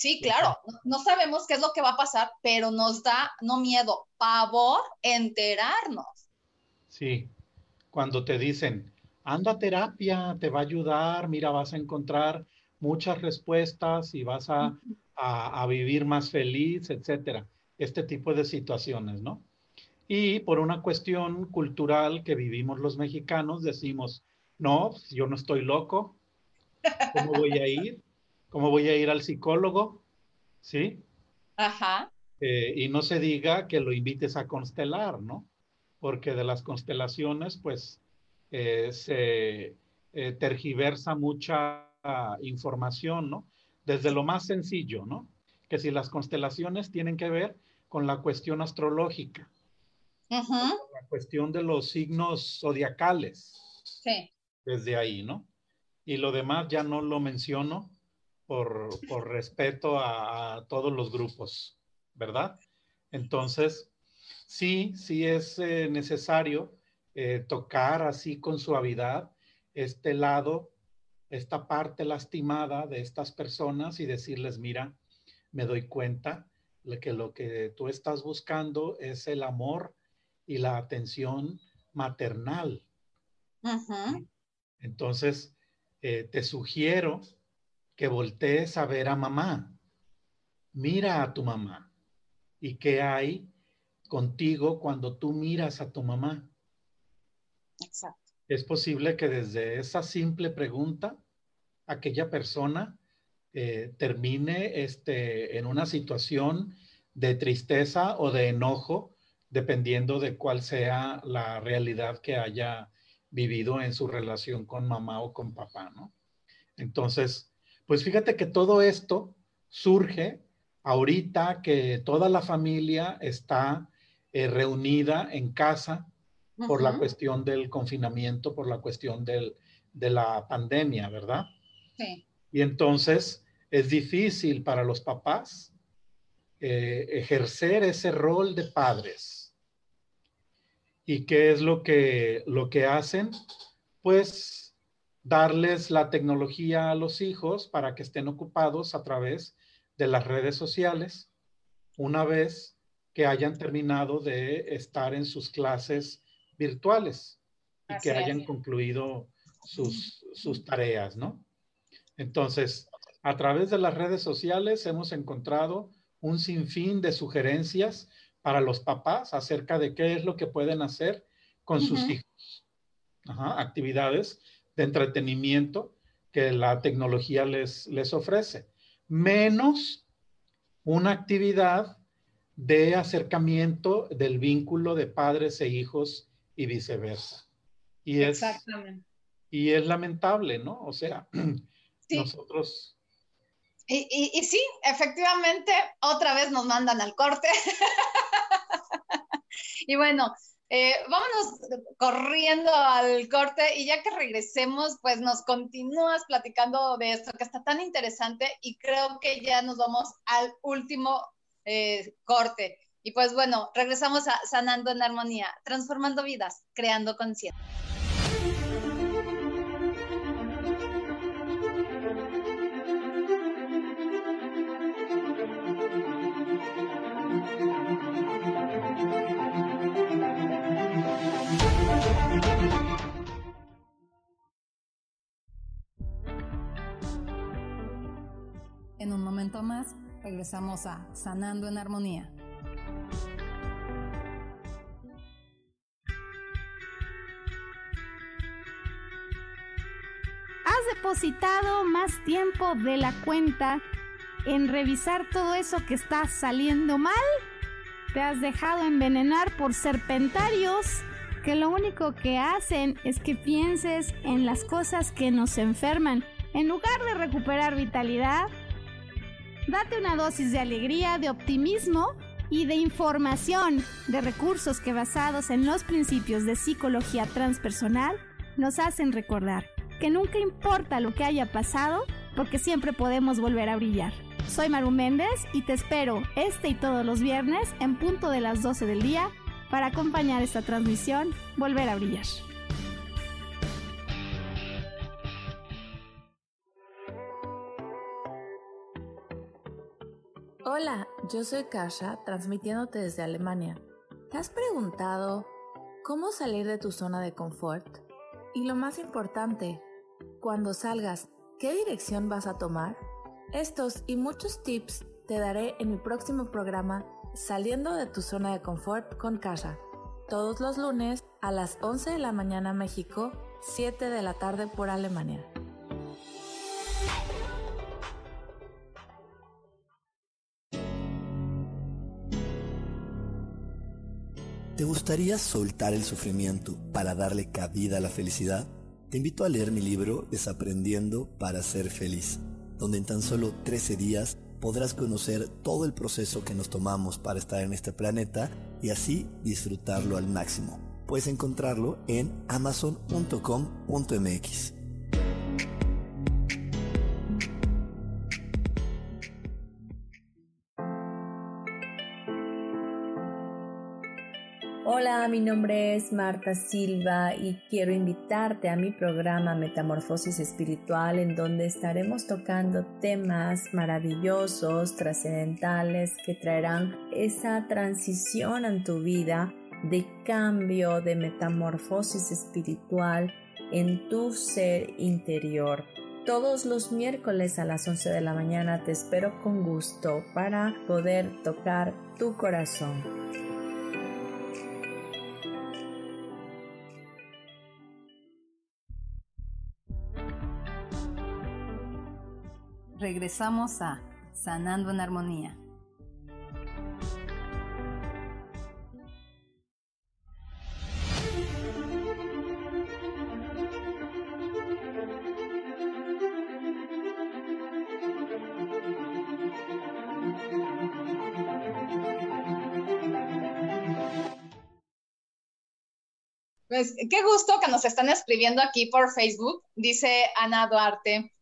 Sí, claro, no sabemos qué es lo que va a pasar, pero nos da, no miedo, pavor enterarnos. Sí, cuando te dicen, anda a terapia, te va a ayudar, mira, vas a encontrar muchas respuestas y vas a, a, vivir más feliz, etcétera. Este tipo de situaciones, ¿no? Y por una cuestión cultural que vivimos los mexicanos, decimos, no, yo no estoy loco, ¿cómo voy a ir? ¿Cómo voy a ir al psicólogo? ¿Sí? Ajá. Eh, y no se diga que lo invites a constelar, ¿no? Porque de las constelaciones, pues, eh, se eh, tergiversa mucha información, ¿no? Desde lo más sencillo, ¿no? Que si las constelaciones tienen que ver con la cuestión astrológica, Ajá. la cuestión de los signos zodiacales. Sí. Desde ahí, ¿no? Y lo demás ya no lo menciono por, respeto a, todos los grupos, ¿verdad? Entonces, sí, sí es eh, necesario eh, tocar así con suavidad este lado, esta parte lastimada de estas personas y decirles, mira, me doy cuenta de que lo que tú estás buscando es el amor y la atención maternal. Entonces, eh, te sugiero que voltees a ver a mamá. Mira a tu mamá. ¿Y qué hay contigo cuando tú miras a tu mamá? Exacto. Es posible que desde esa simple pregunta, aquella persona eh, termine este, en una situación de tristeza o de enojo, dependiendo de cuál sea la realidad que haya vivido en su relación con mamá o con papá, ¿no? Entonces, pues fíjate que todo esto surge ahorita que toda la familia está eh, reunida en casa por la cuestión del confinamiento, por la cuestión de la pandemia, ¿verdad? Sí. Y entonces es difícil para los papás eh, ejercer ese rol de padres. ¿Y qué es lo que, lo que hacen? Pues darles la tecnología a los hijos para que estén ocupados a través de las redes sociales una vez que hayan terminado de estar en sus clases virtuales y que hayan concluido sus, sus tareas, ¿no? Entonces, a través de las redes sociales hemos encontrado un sinfín de sugerencias para los papás acerca de qué es lo que pueden hacer con sus hijos. actividades de entretenimiento que la tecnología les, les ofrece, menos una actividad de acercamiento del vínculo de padres e hijos y viceversa. Y es, Exactamente. Y es lamentable, ¿no? O sea, <clears throat> nosotros... Y, y, y, sí, efectivamente, otra vez nos mandan al corte. <laughs> y bueno, eh, vámonos corriendo al corte y ya que regresemos, pues nos continúas platicando de esto que está tan interesante y creo que ya nos vamos al último eh, corte. Y pues bueno, regresamos a Sanando en Armonía, transformando vidas, creando conciencia. Más, regresamos a Sanando en Armonía. ¿Has depositado más tiempo de la cuenta en revisar todo eso que está saliendo mal? ¿Te has dejado envenenar por serpentarios que lo único que hacen es que pienses en las cosas que nos enferman en lugar de recuperar vitalidad? Date una dosis de alegría, de optimismo y de información, de recursos que basados en los principios de psicología transpersonal nos hacen recordar que nunca importa lo que haya pasado, porque siempre podemos volver a brillar. Soy Maru Méndez y te espero este y todos los viernes en punto de las 12 del día para acompañar esta transmisión Volver a Brillar. Hola, yo soy Kasha, transmitiéndote desde Alemania. ¿Te has preguntado cómo salir de tu zona de confort? Y lo más importante, cuando salgas, ¿qué dirección vas a tomar? Estos y muchos tips te daré en mi próximo programa Saliendo de tu zona de confort con Kasha, todos los lunes a las 11 de la mañana México, 7 de la tarde por Alemania. ¿Te gustaría soltar el sufrimiento para darle cabida a la felicidad? Te invito a leer mi libro Desaprendiendo para ser feliz, donde en tan solo 13 días podrás conocer todo el proceso que nos tomamos para estar en este planeta y así disfrutarlo al máximo. Puedes encontrarlo en amazon.com.mx. Hola, mi nombre es Marta Silva y quiero invitarte a mi programa Metamorfosis Espiritual en donde estaremos tocando temas maravillosos, trascendentales que traerán esa transición en tu vida de cambio, de metamorfosis espiritual en tu ser interior. Todos los miércoles a las 11 de la mañana te espero con gusto para poder tocar tu corazón. Regresamos a Sanando en Armonía. Pues qué gusto que nos están escribiendo aquí por Facebook, dice Ana Duarte.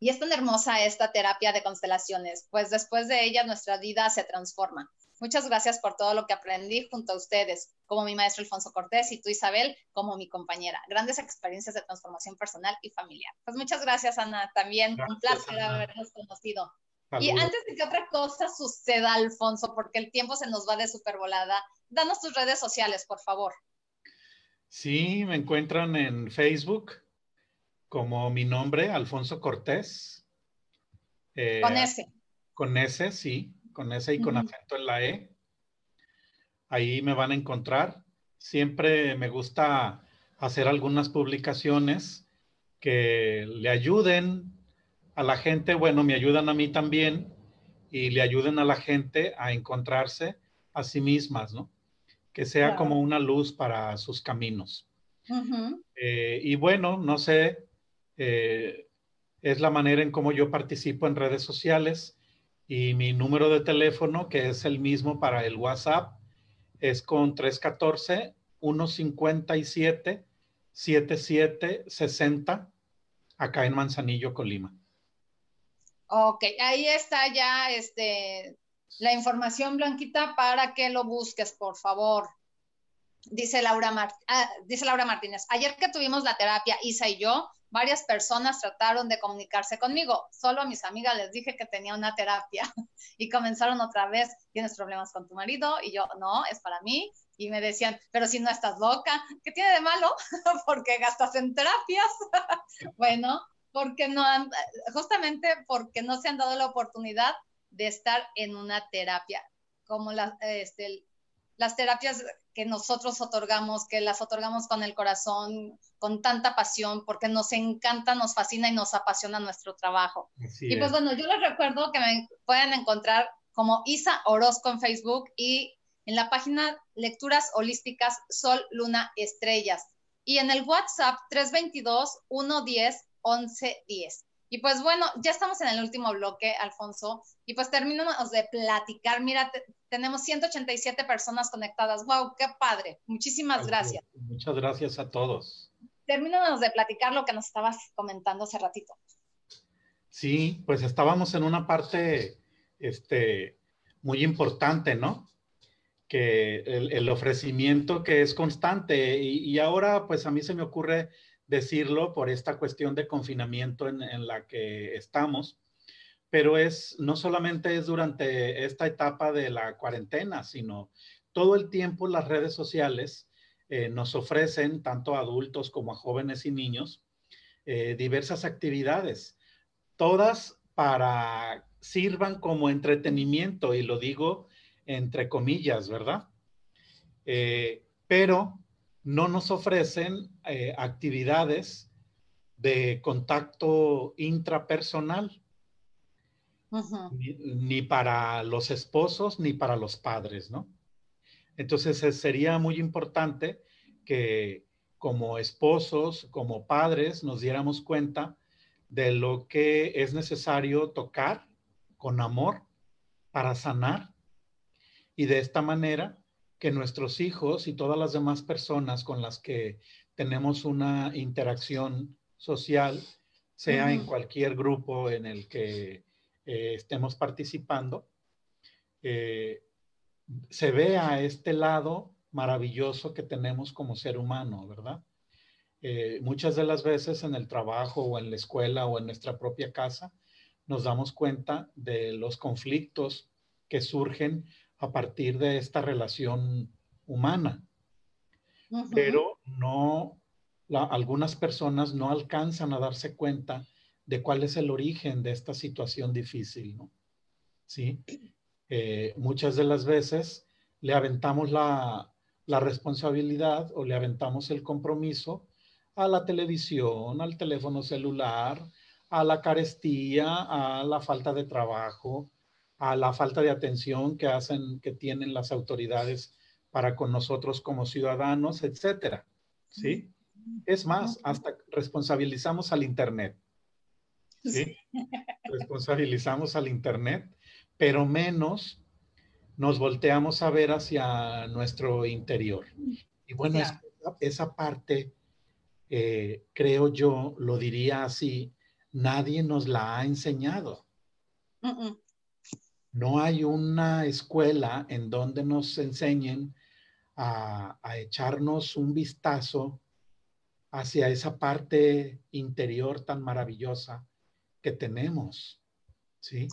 Y es tan hermosa esta terapia de constelaciones, pues después de ella nuestra vida se transforma. Muchas gracias por todo lo que aprendí junto a ustedes, como mi maestro Alfonso Cortés y tú Isabel, como mi compañera. Grandes experiencias de transformación personal y familiar. Pues muchas gracias, Ana. También un placer habernos conocido. Y antes de que otra cosa suceda, Alfonso, porque el tiempo se nos va de supervolada, danos tus redes sociales, por favor. Sí, me encuentran en Facebook como mi nombre, Alfonso Cortés. Eh, con S. Con S, sí, con S y con acento en la E. Ahí me van a encontrar. Siempre me gusta hacer algunas publicaciones que le ayuden a la gente, bueno, me ayudan a mí también y le ayuden a la gente a encontrarse a sí mismas, ¿no? Que sea como una luz para sus caminos. Eh, y bueno, no sé, eh, es la manera en cómo yo participo en redes sociales y mi número de teléfono, que es el mismo para el WhatsApp, es con 314 157 7760 acá en Manzanillo, Colima. Ok, ahí está ya este, la información, Blanquita, para que lo busques, por favor. Dice Laura, ah, dice Laura Martínez, ayer que tuvimos la terapia, Isa y yo, varias personas trataron de comunicarse conmigo. Solo a mis amigas les dije que tenía una terapia <laughs> y comenzaron otra vez, ¿tienes problemas con tu marido? Y yo, no, es para mí. Y me decían, pero si no estás loca, ¿qué tiene de malo? <laughs> porque gastas en terapias. <laughs> bueno, porque no han, justamente porque no se han dado la oportunidad de estar en una terapia, como este, las terapias que nosotros otorgamos, que las otorgamos con el corazón, con tanta pasión, porque nos encanta, nos fascina y nos apasiona nuestro trabajo. y pues bueno, yo les recuerdo que me pueden encontrar como Isa Orozco en Facebook y en la página Lecturas Holísticas Sol, Luna, Estrellas. Y en el WhatsApp 322 110 1110. Y pues bueno, ya estamos en el último bloque, Alfonso, y pues terminamos de platicar. Mira, tenemos 187 personas conectadas. ¡Wow! ¡Qué padre! Muchísimas gracias. Muchas gracias a todos. Terminamos de platicar lo que nos estabas comentando hace ratito. Sí, pues estábamos en una parte este, muy importante, ¿no? Que el, ofrecimiento que es constante y, y ahora pues a mí se me ocurre decirlo por esta cuestión de confinamiento en, la que estamos, pero es no solamente es durante esta etapa de la cuarentena, sino todo el tiempo las redes sociales eh, nos ofrecen, tanto a adultos como a jóvenes y niños, eh, diversas actividades, todas para sirvan como entretenimiento, y lo digo entre comillas, ¿verdad? Eh, pero no nos ofrecen eh, actividades de contacto intrapersonal, ni, para los esposos ni para los padres, ¿no? Entonces sería muy importante que como esposos, como padres, nos diéramos cuenta de lo que es necesario tocar con amor para sanar. Y de esta manera que nuestros hijos y todas las demás personas con las que tenemos una interacción social, sea en cualquier grupo en el que eh, estemos participando, eh, se vea este lado maravilloso que tenemos como ser humano, ¿verdad? Eh, muchas de las veces en el trabajo o en la escuela o en nuestra propia casa nos damos cuenta de los conflictos que surgen a partir de esta relación humana. Pero no, algunas personas no alcanzan a darse cuenta de cuál es el origen de esta situación difícil, ¿no? Sí. Eh, muchas de las veces le aventamos la, la responsabilidad o le aventamos el compromiso a la televisión, al teléfono celular, a la carestía, a la falta de trabajo, a la falta de atención que hacen, que tienen las autoridades para con nosotros como ciudadanos, etcétera. ¿Sí? Es más, hasta responsabilizamos al Internet. ¿Sí? <laughs> responsabilizamos al Internet, pero menos nos volteamos a ver hacia nuestro interior. Y bueno, esa, parte, eh, creo yo, lo diría así, nadie nos la ha enseñado. No hay una escuela en donde nos enseñen a, echarnos un vistazo hacia esa parte interior tan maravillosa que tenemos. ¿Sí?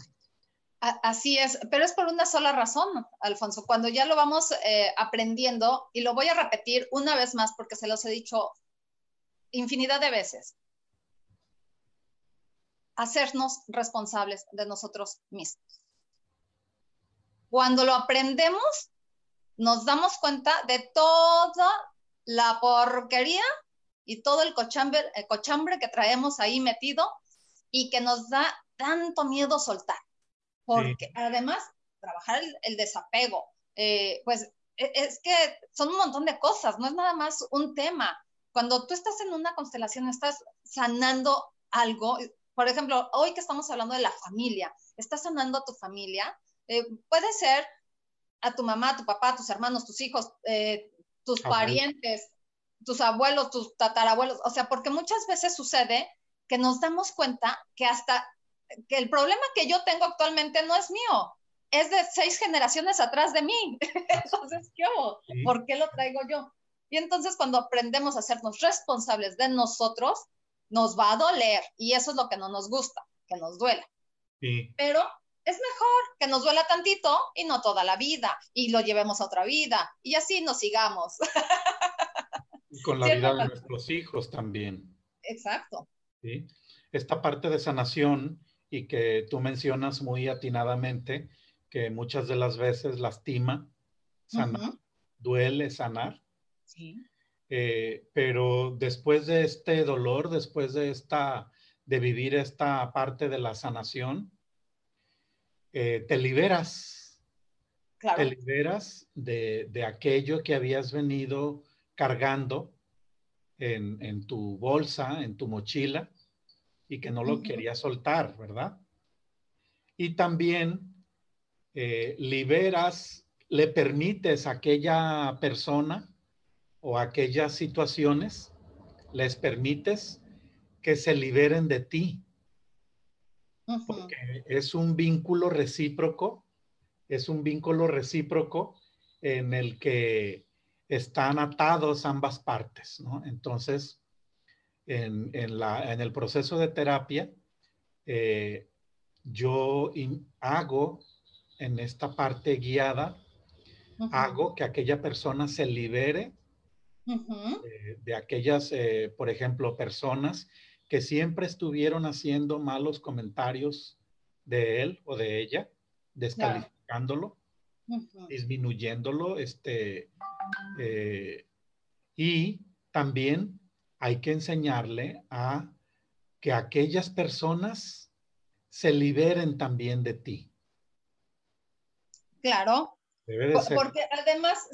Así es, pero es por una sola razón, Alfonso. Cuando ya lo vamos eh, aprendiendo, y lo voy a repetir una vez más porque se los he dicho infinidad de veces, hacernos responsables de nosotros mismos. Cuando lo aprendemos, nos damos cuenta de toda la porquería y todo el cochambre, cochambre que traemos ahí metido y que nos da tanto miedo soltar. Porque además, trabajar el, desapego, eh, pues e, es que son un montón de cosas, no es nada más un tema. Cuando tú estás en una constelación, estás sanando algo. Por ejemplo, hoy que estamos hablando de la familia, estás sanando a tu familia. Eh, puede ser a tu mamá, tu papá, tus hermanos, tus hijos, eh, tus parientes, tus abuelos, tus tatarabuelos. O sea, porque muchas veces sucede que nos damos cuenta que hasta que el problema que yo tengo actualmente no es mío, es de seis generaciones atrás de mí. <laughs> entonces, ¿qué hago? ¿Por qué lo traigo yo? Y entonces cuando aprendemos a hacernos responsables de nosotros, nos va a doler y eso es lo que no nos gusta, que nos duela. Pero es mejor que nos duela tantito y no toda la vida y lo llevemos a otra vida y así nos sigamos. con la vida de nuestros hijos también. Exacto. ¿Sí? Esta parte de sanación y que tú mencionas muy atinadamente, que muchas de las veces lastima, sanar, duele sanar. Sí. Eh, pero después de este dolor, después de esta, de vivir esta parte de la sanación, eh, te liberas. Claro. Te liberas de, de, aquello que habías venido cargando en, en, tu bolsa, en tu mochila, y que no lo querías soltar, ¿verdad? Y también eh, liberas, le permites a aquella persona o aquellas situaciones, les permites que se liberen de ti. Porque es un vínculo recíproco, es un vínculo recíproco en el que están atados ambas partes, ¿no? Entonces, en, la, en el proceso de terapia, eh, yo hago en esta parte guiada, hago que aquella persona se libere de, aquellas, eh, por ejemplo, personas que siempre estuvieron haciendo malos comentarios de él o de ella, descalificándolo, disminuyéndolo, este, eh, y también hay que enseñarle a que aquellas personas se liberen también de ti. Claro. Porque además,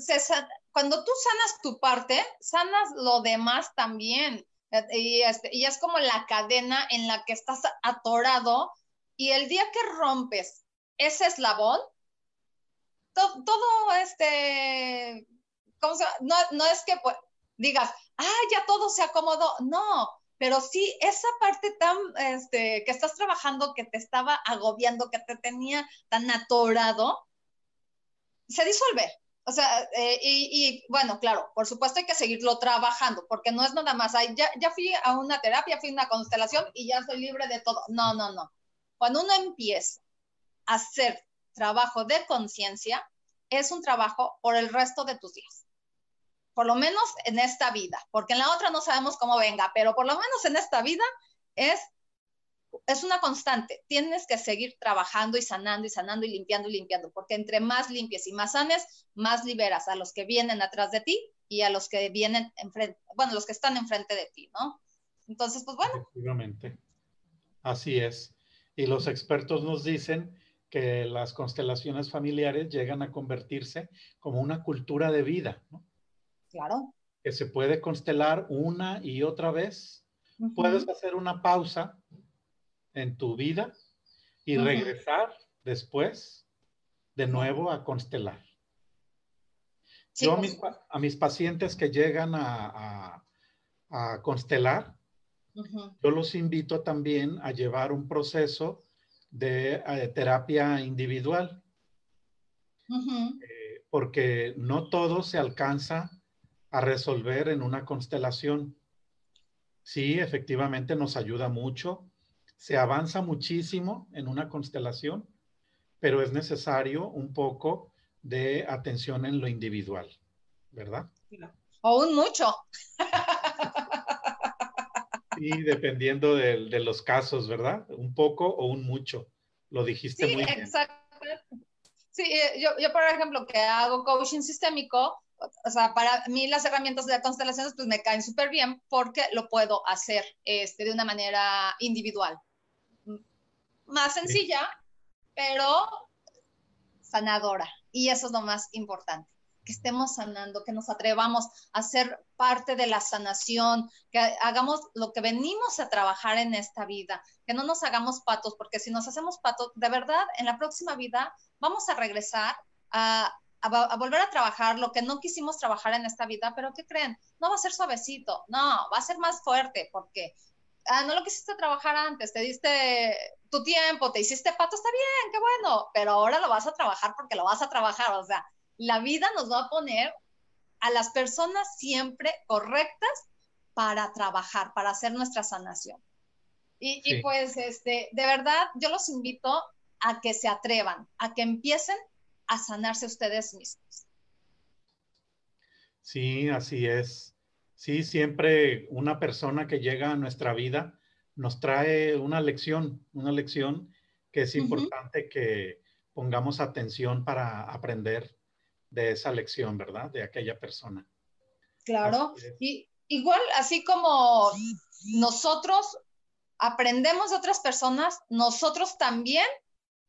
cuando tú sanas tu parte, sanas lo demás también. Y, este, y es como la cadena en la que estás atorado y el día que rompes ese eslabón, todo este, ¿cómo se No, no es que pues, digas, ah, ya todo se acomodó. No, pero sí, esa parte tan, este, que estás trabajando, que te estaba agobiando, que te tenía tan atorado, se disuelve. O sea, eh, y, bueno, claro, por supuesto hay que seguirlo trabajando, porque no es nada más, ya, ya fui a una terapia, fui a una constelación y ya soy libre de todo. No, no, no. Cuando uno empieza a hacer trabajo de conciencia, es un trabajo por el resto de tus días. Por lo menos en esta vida, porque en la otra no sabemos cómo venga, pero por lo menos en esta vida es es una constante. Tienes que seguir trabajando y sanando y sanando y limpiando y limpiando, porque entre más limpies y más sanes, más liberas a los que vienen atrás de ti y a los que vienen enfrente, bueno, los que están enfrente de ti, ¿no? Entonces, pues bueno. Efectivamente. Así es. Y los expertos nos dicen que las constelaciones familiares llegan a convertirse como una cultura de vida, ¿no? Claro. Que se puede constelar una y otra vez. Puedes hacer una pausa en tu vida y regresar después de nuevo a constelar. Yo a mis, pacientes que llegan a, constelar, yo los invito también a llevar un proceso de eh, terapia individual, eh, porque no todo se alcanza a resolver en una constelación. Sí, efectivamente nos ayuda mucho se avanza muchísimo en una constelación, pero es necesario un poco de atención en lo individual, ¿verdad? O un mucho. Sí, dependiendo de, de, los casos, ¿verdad? Un poco o un mucho. Lo dijiste muy bien. Exacto. Sí, eh, yo, yo, por ejemplo, que hago coaching sistémico, o sea, para mí las herramientas de constelaciones pues me caen súper bien porque lo puedo hacer este, de una manera individual. Más sencilla, pero sanadora. Y eso es lo más importante, que estemos sanando, que nos atrevamos a ser parte de la sanación, que hagamos lo que venimos a trabajar en esta vida, que no nos hagamos patos, porque si nos hacemos patos, de verdad, en la próxima vida vamos a regresar a, a, volver a trabajar lo que no quisimos trabajar en esta vida, pero ¿qué creen? No va a ser suavecito, no, va a ser más fuerte, porque ah, no lo quisiste trabajar antes, te diste tu tiempo, te hiciste pato, está bien, qué bueno, pero ahora lo vas a trabajar porque lo vas a trabajar, o sea, la vida nos va a poner a las personas siempre correctas para trabajar, para hacer nuestra sanación. Y, y, pues, este, de verdad, yo los invito a que se atrevan, a que empiecen a sanarse ustedes mismos. Sí, así es. Sí, siempre una persona que llega a nuestra vida nos trae una lección, una lección que es importante que pongamos atención para aprender de esa lección, ¿verdad? De aquella persona. Claro. Y igual, así como nosotros aprendemos de otras personas, nosotros también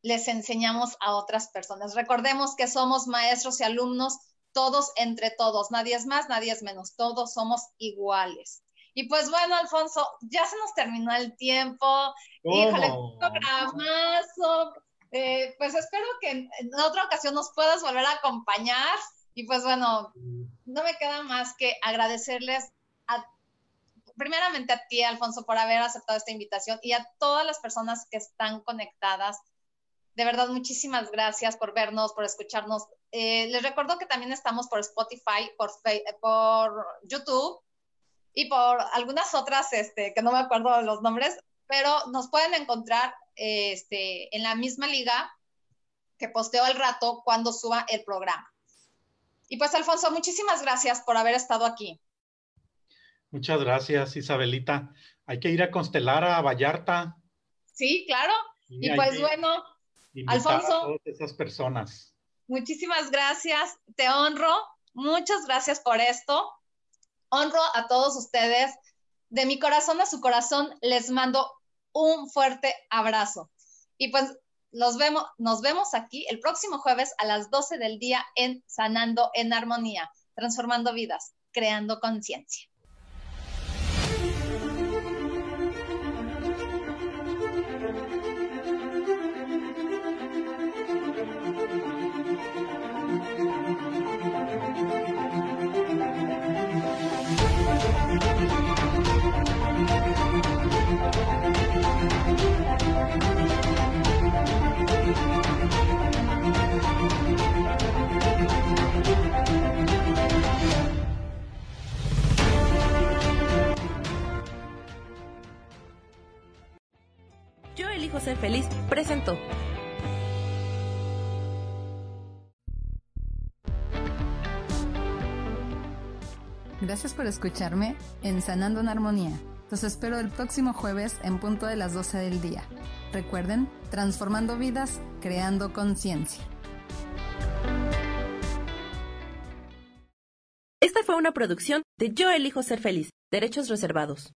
les enseñamos a otras personas. Recordemos que somos maestros y alumnos todos entre todos, nadie es más, nadie es menos, todos somos iguales. Y pues bueno, Alfonso, ya se nos terminó el tiempo. Híjole, programazo. Eh, pues espero que en, otra ocasión nos puedas volver a acompañar. Y pues bueno, no me queda más que agradecerles a, primeramente a ti, Alfonso, por haber aceptado esta invitación y a todas las personas que están conectadas de verdad, muchísimas gracias por vernos, por escucharnos. Eh, les recuerdo que también estamos por Spotify, por, por YouTube y por algunas otras este, que no me acuerdo los nombres, pero nos pueden encontrar este, en la misma liga que posteo al rato cuando suba el programa. Y pues, Alfonso, muchísimas gracias por haber estado aquí. Muchas gracias, Isabelita. Hay que ir a constelar a Vallarta. Sí, claro. y pues bueno, Alfonso. esas personas. Muchísimas gracias, te honro, muchas gracias por esto. Honro a todos ustedes. De mi corazón a su corazón les mando un fuerte abrazo. Y pues nos vemos, nos vemos aquí el próximo jueves a las 12 del día en Sanando en Armonía, transformando vidas, creando conciencia. Ser feliz presentó. Gracias por escucharme en Sanando en Armonía. Los espero el próximo jueves en punto de las 12 del día. Recuerden, transformando vidas, creando conciencia. Esta fue una producción de Yo elijo ser feliz, derechos reservados.